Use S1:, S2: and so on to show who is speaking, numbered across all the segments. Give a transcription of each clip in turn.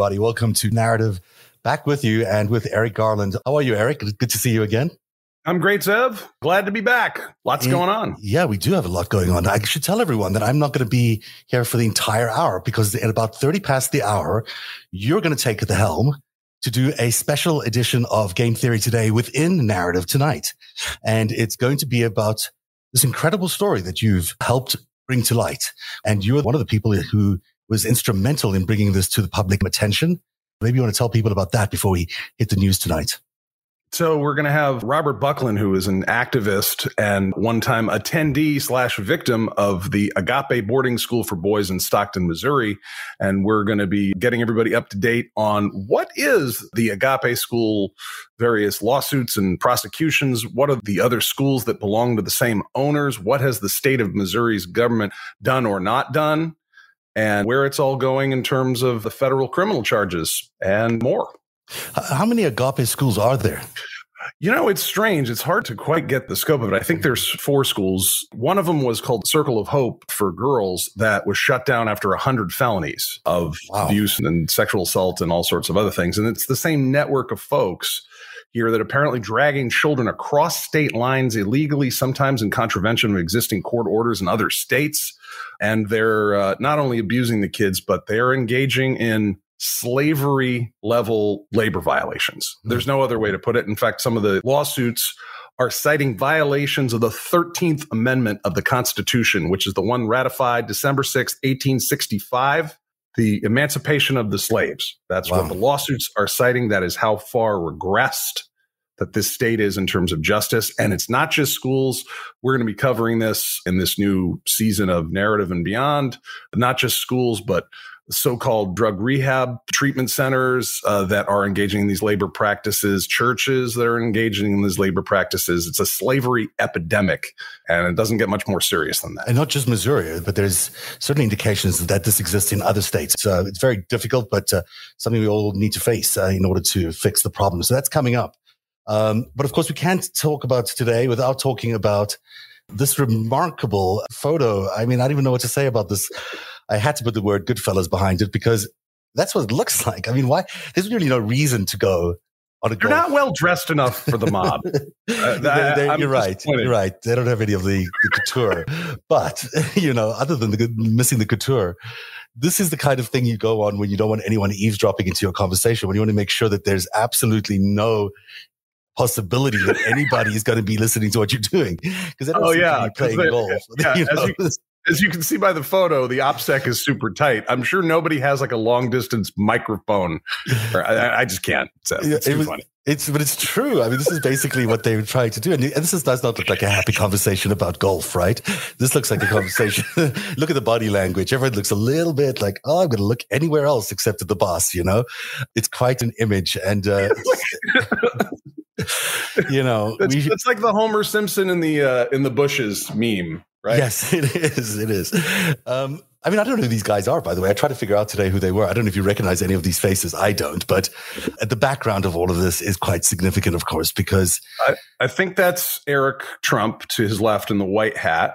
S1: everybody. Welcome to Narrative, Back with you and with Eric Garland. How are you, Eric? Good to see you again.
S2: I'm great, Zev. Glad to be back. Lots and, going on.
S1: Yeah, we do have a lot going on. I should tell everyone that I'm not going to be here for the entire hour because at about 30 past the hour, you're going to take the helm to do a special edition of Game Theory today within Narrative tonight. And it's going to be about this incredible story that you've helped bring to light. And you're one of the people who was instrumental in bringing this to the public attention. Maybe you want to tell people about that before we hit the news tonight.
S2: So we're going to have Robert Buckland, who is an activist and one-time attendee slash victim of the Agape boarding school for boys in Stockton, Missouri. And we're going to be getting everybody up to date on what is the Agape school, various lawsuits and prosecutions. What are the other schools that belong to the same owners? What has the state of Missouri's government done or not done? And where it's all going in terms of the federal criminal charges and more.
S1: How many agape schools are there?
S2: You know, it's strange. It's hard to quite get the scope of it. I think there's four schools. One of them was called Circle of Hope for girls that was shut down after 100 felonies of wow. abuse and sexual assault and all sorts of other things. And it's the same network of folks here that apparently dragging children across state lines illegally, sometimes in contravention of existing court orders in other states. And they're uh, not only abusing the kids, but they're engaging in slavery level labor violations. Hmm. There's no other way to put it. In fact, some of the lawsuits are citing violations of the 13th Amendment of the Constitution, which is the one ratified December 6, 1865 the emancipation of the slaves. That's wow. what the lawsuits are citing. That is how far regressed that this state is in terms of justice. And it's not just schools. We're going to be covering this in this new season of Narrative and Beyond, not just schools, but so-called drug rehab treatment centers uh, that are engaging in these labor practices, churches that are engaging in these labor practices. It's a slavery epidemic, and it doesn't get much more serious than that.
S1: And not just Missouri, but there's certainly indications that this exists in other states. So it's very difficult, but uh, something we all need to face uh, in order to fix the problem. So that's coming up. Um, but of course, we can't talk about today without talking about this remarkable photo. I mean, I don't even know what to say about this I had to put the word Goodfellas behind it because that's what it looks like. I mean, why? There's really no reason to go on a.
S2: You're not well dressed enough for the mob. uh,
S1: they're, they're, you're right. You're right. They don't have any of the, the couture, but you know, other than the missing the couture, this is the kind of thing you go on when you don't want anyone eavesdropping into your conversation. When you want to make sure that there's absolutely no possibility that anybody is going to be listening to what you're doing because
S2: oh yeah, playing golf. Yeah, you know? as, you, as you can see by the photo, the OPSEC is super tight. I'm sure nobody has like a long distance microphone. I, I, just can't. So it's it was, funny.
S1: It's but it's true. I mean, this is basically what they were trying to do, and, and this is, does not look like a happy conversation about golf, right? This looks like a conversation. look at the body language. Everyone looks a little bit like, oh, I'm going to look anywhere else except at the boss. You know, it's quite an image, and uh, you know,
S2: it's, we, it's like the Homer Simpson in the uh, in the bushes meme right?
S1: Yes, it is. It is. Um, I mean, I don't know who these guys are, by the way. I tried to figure out today who they were. I don't know if you recognize any of these faces. I don't, but the background of all of this is quite significant, of course, because
S2: I, I think that's Eric Trump to his left in the white hat.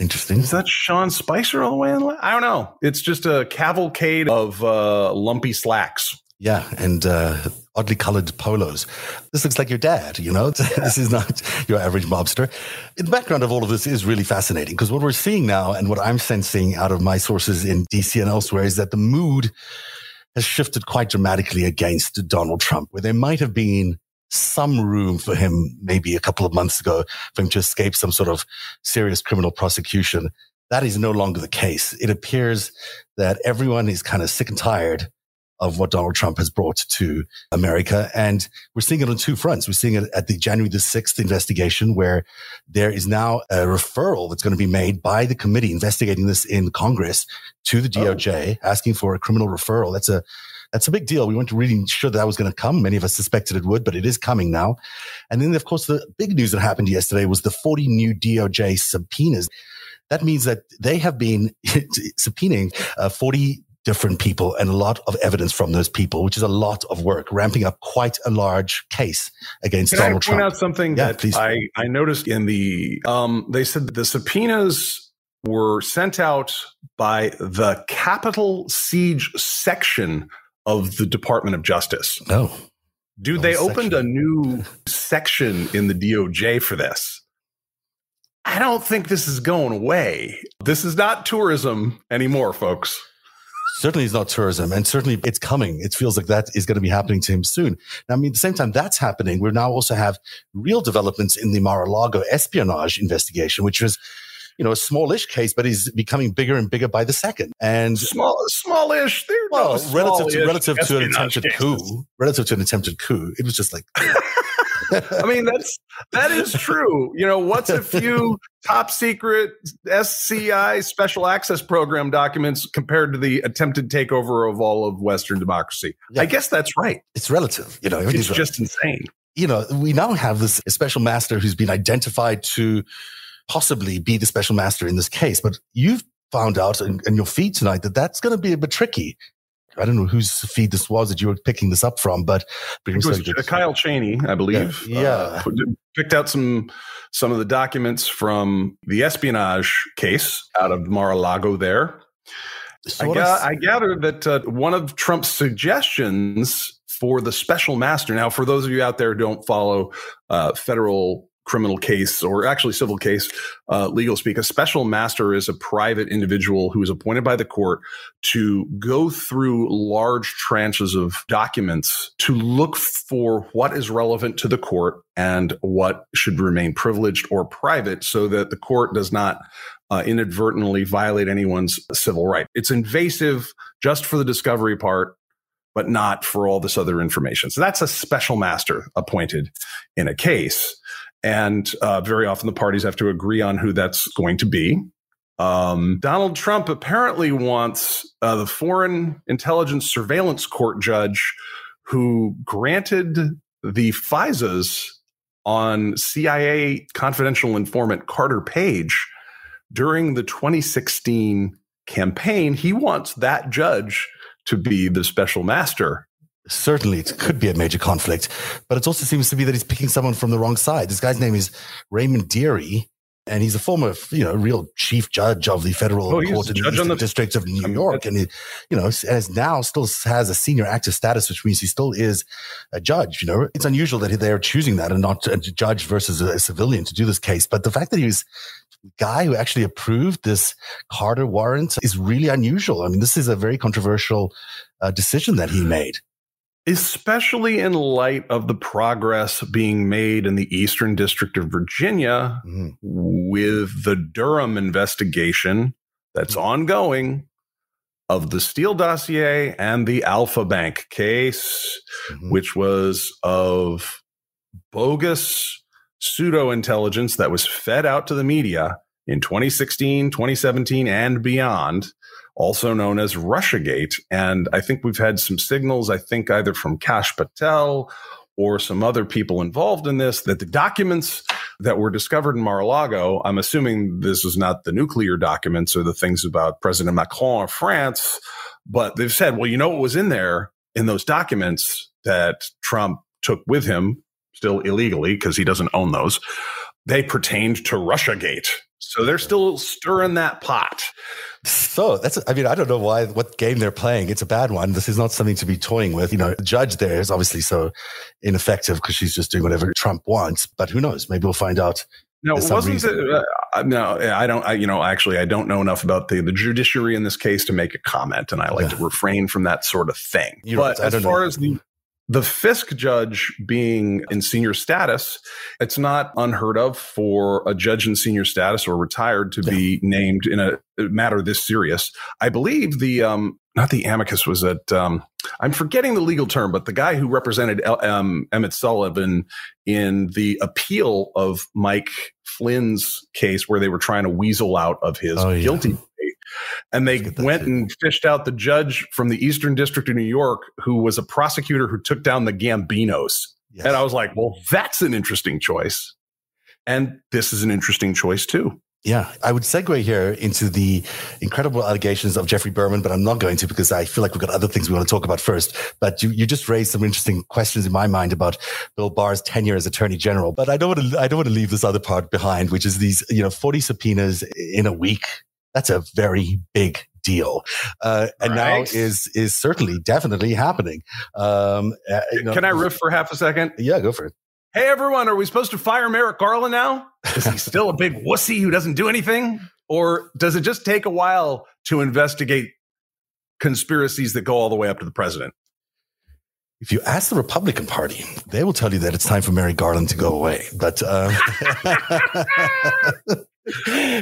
S1: Interesting.
S2: Is that Sean Spicer all the way in the left? I don't know. It's just a cavalcade of uh, lumpy slacks.
S1: Yeah, and uh, oddly colored polos. This looks like your dad, you know? this is not your average mobster. The background of all of this is really fascinating because what we're seeing now and what I'm sensing out of my sources in DC and elsewhere is that the mood has shifted quite dramatically against Donald Trump, where there might have been some room for him maybe a couple of months ago for him to escape some sort of serious criminal prosecution. That is no longer the case. It appears that everyone is kind of sick and tired of what Donald Trump has brought to America. And we're seeing it on two fronts. We're seeing it at the January the 6th investigation, where there is now a referral that's going to be made by the committee investigating this in Congress to the DOJ, oh. asking for a criminal referral. That's a that's a big deal. We weren't really sure that, that was going to come. Many of us suspected it would, but it is coming now. And then, of course, the big news that happened yesterday was the 40 new DOJ subpoenas. That means that they have been subpoenaing uh, 40 different people and a lot of evidence from those people, which is a lot of work, ramping up quite a large case against
S2: Can
S1: Donald
S2: I point
S1: Trump.
S2: out something yeah, that please. I, I noticed in the, um, they said that the subpoenas were sent out by the Capitol Siege section of the Department of Justice.
S1: Oh.
S2: Dude, they opened a new section in the DOJ for this. I don't think this is going away. This is not tourism anymore, folks.
S1: Certainly, it's not tourism, and certainly it's coming. It feels like that is going to be happening to him soon. Now, I mean, at the same time that's happening, we now also have real developments in the Mar-a-Lago espionage investigation, which was you know, a smallish case, but he's becoming bigger and bigger by the second. And
S2: small, smallish.
S1: well, no relative to relative to an attempted cases. coup, relative to an attempted coup, it was just like.
S2: I mean, that's that is true. You know, what's a few top secret SCI special access program documents compared to the attempted takeover of all of Western democracy? Yeah. I guess that's right.
S1: It's relative. You know,
S2: it's just insane.
S1: You know, we now have this special master who's been identified to possibly be the special master in this case. But you've found out in, in your feed tonight that that's going to be a bit tricky. I don't know whose feed this was that you were picking this up from, but
S2: it was Kyle Cheney, I believe.
S1: Yeah, yeah. Uh,
S2: picked out some some of the documents from the espionage case out of Mar-a-Lago. There, so I, ga- I gathered that uh, one of Trump's suggestions for the special master. Now, for those of you out there who don't follow uh, federal criminal case or actually civil case, uh, legal speak, a special master is a private individual who is appointed by the court to go through large tranches of documents to look for what is relevant to the court and what should remain privileged or private so that the court does not uh, inadvertently violate anyone's civil right. It's invasive just for the discovery part but not for all this other information. So that's a special master appointed in a case. And uh, very often the parties have to agree on who that's going to be. Um, Donald Trump apparently wants uh, the Foreign Intelligence Surveillance Court judge who granted the FISAs on CIA confidential informant Carter Page during the 2016 campaign. He wants that judge to be the special master
S1: certainly it could be a major conflict, but it also seems to be that he's picking someone from the wrong side. This guy's name is Raymond Dearie, and he's a former, you know, real chief judge of the federal oh, court in the Eastern the, District of New York, and he, you know, has now still has a senior active status, which means he still is a judge. You know, it's unusual that they are choosing that and not a judge versus a civilian to do this case. But the fact that he was guy who actually approved this Carter warrant is really unusual. I mean, this is a very controversial uh, decision that he made
S2: especially in light of the progress being made in the Eastern District of Virginia mm-hmm. with the Durham investigation that's mm-hmm. ongoing of the Steele dossier and the Alfa Bank case, mm-hmm. which was of bogus pseudo intelligence that was fed out to the media in 2016, 2017, and beyond also known as Russiagate. And I think we've had some signals, I think either from Kash Patel or some other people involved in this, that the documents that were discovered in Mar-a-Lago, I'm assuming this is not the nuclear documents or the things about President Macron of France, but they've said, well, you know what was in there in those documents that Trump took with him, still illegally because he doesn't own those. They pertained to Russiagate. So they're still stirring that pot.
S1: So that's, I mean, I don't know why, what game they're playing. It's a bad one. This is not something to be toying with. You know, the judge there is obviously so ineffective because she's just doing whatever Trump wants. But who knows? Maybe we'll find out.
S2: No, wasn't it, uh, no, I don't, I, you know, actually, I don't know enough about the, the judiciary in this case to make a comment, and I like yeah. to refrain from that sort of thing. You're but right. as far know. as the, the FISC judge being in senior status, it's not unheard of for a judge in senior status or retired to yeah. be named in a matter this serious. I believe the um, not the amicus was that um, I'm forgetting the legal term, but the guy who represented um, Emmett Sullivan in the appeal of Mike Flynn's case, where they were trying to weasel out of his oh, guilty and they went and fished out the judge from the Eastern District of New York, who was a prosecutor who took down the Gambinos. Yes. And I was like, well, that's an interesting choice. And this is an interesting choice too.
S1: Yeah, I would segue here into the incredible allegations of Geoffrey Berman, but I'm not going to because I feel like we've got other things we want to talk about first. But you, you just raised some interesting questions in my mind about Bill Barr's tenure as Attorney General. But I don't want to I don't want to leave this other part behind, which is these you know 40 subpoenas in a week that's a very big deal, uh, and right. now is is certainly definitely happening. Um,
S2: uh, you know, Can I riff for half a second?
S1: Yeah, go for it.
S2: Hey everyone, are we supposed to fire Merrick Garland now? Is he still a big wussy who doesn't do anything? Or does it just take a while to investigate conspiracies that go all the way up to the president?
S1: If you ask the Republican Party, they will tell you that it's time for Merrick Garland to go away. But, um,
S2: but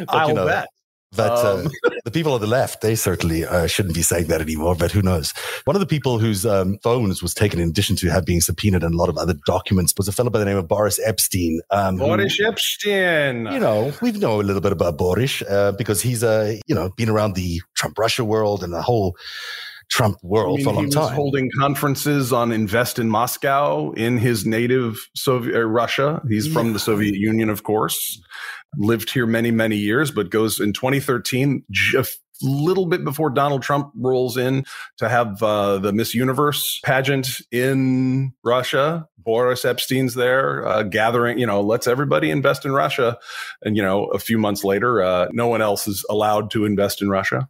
S2: I'll you know, bet.
S1: But um. uh, the people on the left, they certainly uh, shouldn't be saying that anymore. But who knows? One of the people whose um, phones was taken in addition to have being subpoenaed and a lot of other documents was a fellow by the name of Boris Epstein.
S2: Um, Boris who, Epshteyn.
S1: You know, we know a little bit about Boris uh, because he's, uh, you know, been around the Trump Russia world and the whole Trump world for a long time.
S2: holding conferences on invest in Moscow in his native Soviet uh, Russia. He's yeah. from the Soviet Union, of course. Lived here many, many years, but goes in 2013, a little bit before Donald Trump rolls in to have uh, the Miss Universe pageant in Russia. Boris Epstein's there, uh, gathering, you know, let's everybody invest in Russia. And, you know, a few months later, uh, no one else is allowed to invest in Russia.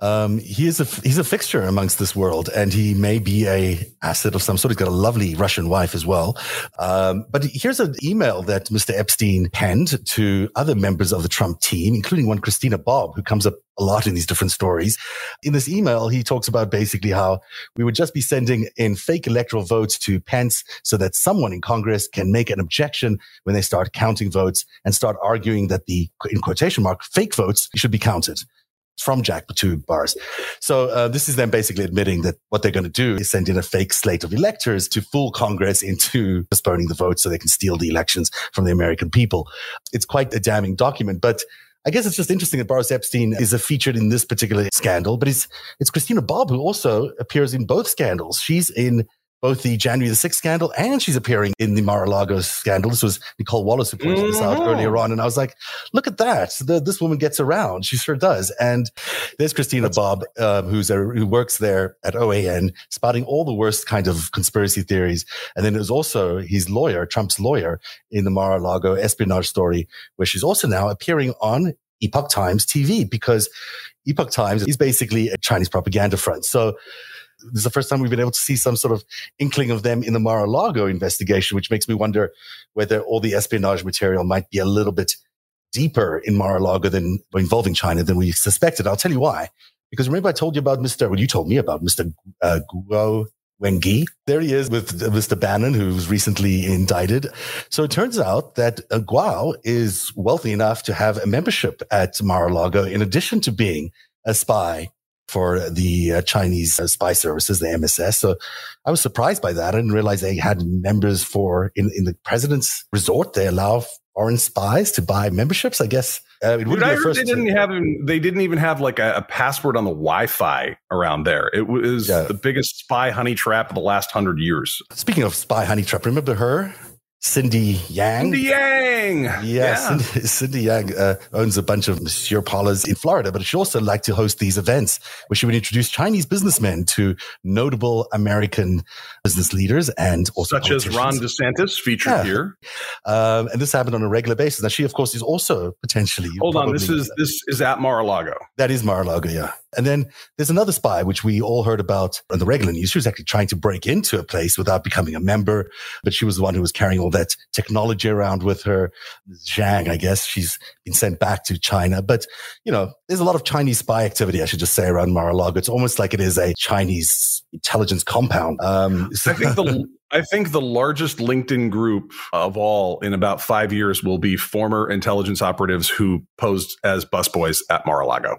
S1: Um, he is a he's a fixture amongst this world, and he may be a asset of some sort. He's got a lovely Russian wife as well. Um, but here's an email that Mr. Epstein penned to other members of the Trump team, including one Christina Bobb, who comes up a lot in these different stories. In this email, he talks about basically how we would just be sending in fake electoral votes to Pence so that someone in Congress can make an objection when they start counting votes and start arguing that the, in quotation mark, fake votes should be counted from Jack to bars. So uh, this is them basically admitting that what they're going to do is send in a fake slate of electors to fool Congress into postponing the vote so they can steal the elections from the American people. It's quite a damning document, but I guess it's just interesting that Boris Epstein is a featured in this particular scandal, but it's it's Christina Bobb who also appears in both scandals. She's in both the January the 6th scandal and she's appearing in the Mar-a-Lago scandal. This was Nicolle Wallace who pointed mm-hmm. this out earlier mm-hmm. on. And I was like, look at that. The, this woman gets around. She sure does. And there's Christina Bobb, uh, who's a, who works there at OAN, spotting all the worst kind of conspiracy theories. And then there's also his lawyer, Trump's lawyer in the Mar-a-Lago espionage story, where she's also now appearing on Epoch Times TV because Epoch Times is basically a Chinese propaganda front. So this is the first time we've been able to see some sort of inkling of them in the Mar-a-Lago investigation, which makes me wonder whether all the espionage material might be a little bit deeper in Mar-a-Lago than involving China than we suspected. I'll tell you why. Because remember I told you about Mr. Well, you told me about Mr. Uh, Guo Wengui. There he is with Mr. Bannon, who was recently indicted. So it turns out that uh, Guo is wealthy enough to have a membership at Mar-a-Lago in addition to being a spy for the uh, Chinese uh, spy services, the MSS. So I was surprised by that. I didn't realize they had members for in, in the president's resort. They allow foreign spies to buy memberships. I guess uh, it would
S2: be first. They didn't have. They didn't even have like a, a password on the Wi-Fi around there. It was yeah. the biggest spy honey trap of the last hundred years.
S1: Speaking of spy honey trap, remember her? Cindy Yang.
S2: Cindy Yang.
S1: Yeah, yeah. Cindy, Cindy, Yang uh, owns a bunch of Monsieur Parlors in Florida, but she also liked to host these events where she would introduce Chinese businessmen to notable American business leaders and also
S2: such as Ron DeSantis featured yeah. here.
S1: Um, and this happened on a regular basis. Now she, of course, is also potentially.
S2: Hold on, this is this is at Mar-a-Lago.
S1: That is Mar-a-Lago, yeah. And then there's another spy, which we all heard about on the regular news. She was actually trying to break into a place without becoming a member, but she was the one who was carrying all that technology around with her. Zhang, I guess she's been sent back to China. But, you know, there's a lot of Chinese spy activity, I should just say, around Mar-a-Lago. It's almost like it is a Chinese intelligence compound. Um,
S2: so- I think the, I think the largest LinkedIn group of all in about five years will be former intelligence operatives who posed as busboys at Mar-a-Lago.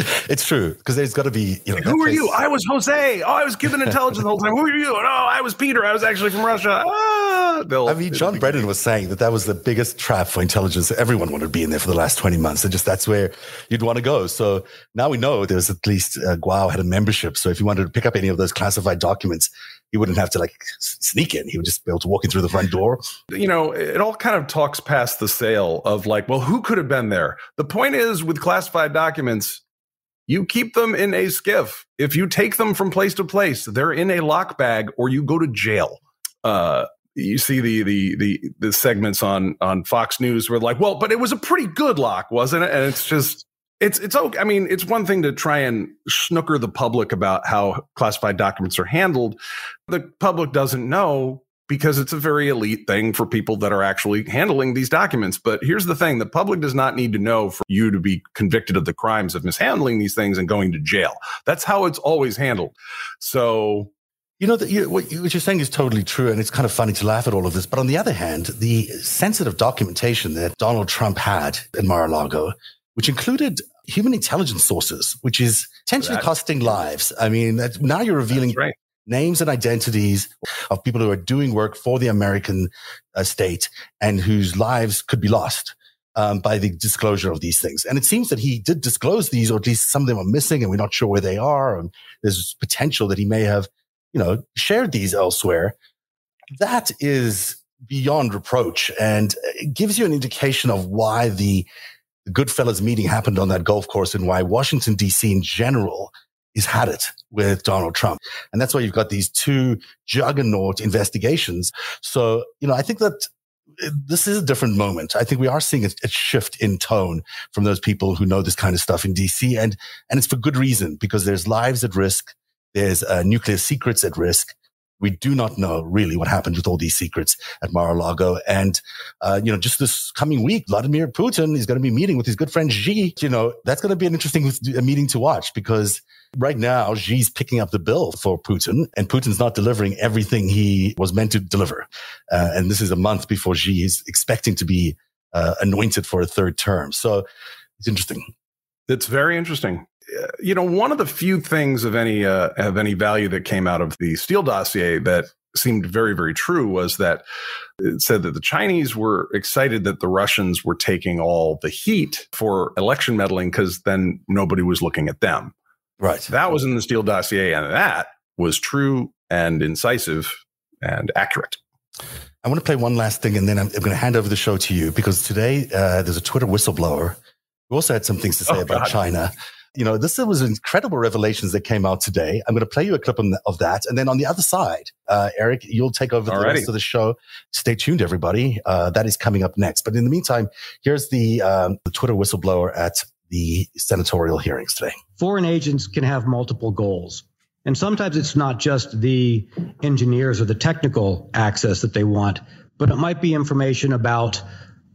S1: it's true because there's got to be you know.
S2: Who are place... you? I was Jose. Oh, I was given intelligence the whole time. Who are you? No, I was Peter. I was actually from Russia. Ah,
S1: I mean, John Brennan was saying that that was the biggest trap for intelligence. Everyone wanted to be in there for the last twenty months, and just that's where you'd want to go. So now we know there's at least uh, Guo had a membership. So if you wanted to pick up any of those classified documents, he wouldn't have to like sneak in. He would just be able to walk in through the front door.
S2: You know, it all kind of talks past the sale of like, well, who could have been there? The point is with classified documents, you keep them in a SCIF. If you take them from place to place, they're in a lock bag or you go to jail. Uh, you see the, the the the segments on on Fox News where like, well, but it was a pretty good lock, wasn't it? And it's just it's it's okay. I mean, it's one thing to try and snooker the public about how classified documents are handled. The public doesn't know because it's a very elite thing for people that are actually handling these documents. But here's the thing: the public does not need to know for you to be convicted of the crimes of mishandling these things and going to jail. That's how it's always handled. So
S1: you know, the, you, what, you're saying is totally true, and it's kind of funny to laugh at all of this. But on the other hand, the sensitive documentation that Donald Trump had in Mar-a-Lago, which included human intelligence sources, which is potentially that, costing lives. I mean, now you're revealing right. Names and identities of people who are doing work for the American uh, state and whose lives could be lost. Um, by the disclosure of these things. And it seems that he did disclose these, or at least some of them are missing and we're not sure where they are. And there's potential that he may have you know, shared these elsewhere, that is beyond reproach and it gives you an indication of why the, the Goodfellas meeting happened on that golf course and why Washington, D.C. in general is had it with Donald Trump. And that's why you've got these two juggernaut investigations. So, you know, I think that this is a different moment. I think we are seeing a, a, shift in tone from those people who know this kind of stuff in DC. And, and it's for good reason because there's lives at risk. There's uh, nuclear secrets at risk. We do not know really what happened with all these secrets at Mar-a-Lago. And, uh, you know, just this coming week, Vladimir Putin is going to be meeting with his good friend Xi. You know, that's going to be an interesting meeting to watch because right now Xi's picking up the bill for Putin and Putin's not delivering everything he was meant to deliver. Uh, and this is a month before Xi is expecting to be uh, anointed for a third term. So it's interesting.
S2: It's very interesting you know, one of the few things of any uh, of any value that came out of the Steele dossier that seemed very very true was that it said that the Chinese were excited that the Russians were taking all the heat for election meddling because then nobody was looking at them.
S1: Right.
S2: That was in the Steele dossier, and that was true and incisive and accurate.
S1: I want to play one last thing, and then I'm, I'm going to hand over the show to you because today uh, there's a Twitter whistleblower who also had some things to say oh, about God. China. You know, this was incredible revelations that came out today. I'm going to play you a clip of that. And then on the other side, uh, Eric, you'll take over Alrighty. the rest of the show. Stay tuned, everybody. Uh, that is coming up next. But in the meantime, here's the, um, the Twitter whistleblower at the senatorial hearings today.
S3: Foreign agents can have multiple goals. And sometimes it's not just the engineers or the technical access that they want, but it might be information about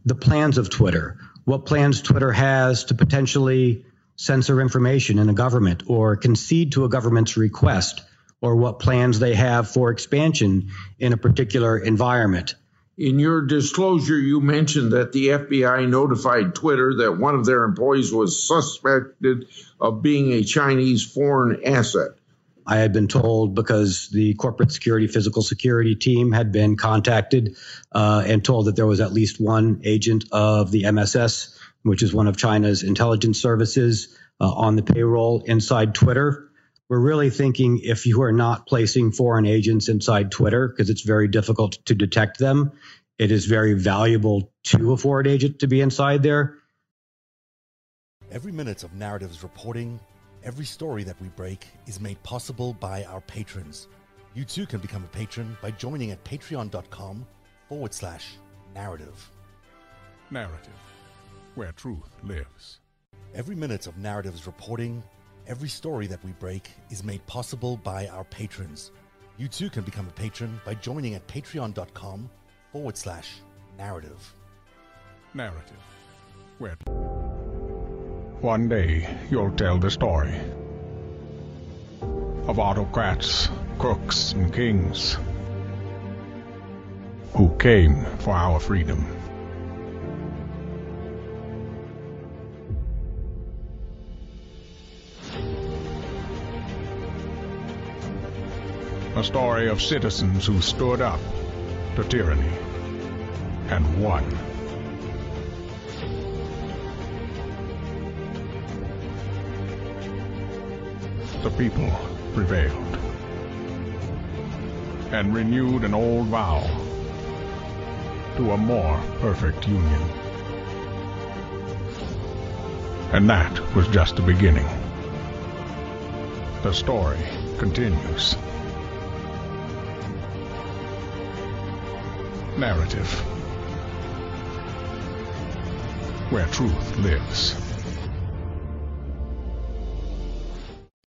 S3: the plans of Twitter, what plans Twitter has to potentially censor information in a government or concede to a government's request or what plans they have for expansion in a particular environment.
S4: In your disclosure, you mentioned that the FBI notified Twitter that one of their employees was suspected of being a Chinese foreign asset.
S3: I had been told because the corporate security, physical security team had been contacted uh, and told that there was at least one agent of the MSS which is one of China's intelligence services, uh, on the payroll inside Twitter. We're really thinking if you are not placing foreign agents inside Twitter, because it's very difficult to detect them, it is very valuable to a foreign agent to be inside there.
S1: Every minute of narratives reporting, every story that we break is made possible by our patrons. You too can become a patron by joining at patreon.com forward slash narrative.
S5: Narrative where truth lives.
S1: Every minute of narratives reporting, every story that we break is made possible by our patrons. You too can become a patron by joining at patreon.com forward slash narrative.
S5: Narrative. Where one day you'll tell the story of autocrats, crooks, and kings who came for our freedom. A story of citizens who stood up to tyranny and won. The people prevailed and renewed an old vow to a more perfect union. And that was just the beginning. The story continues. Narrative where truth lives.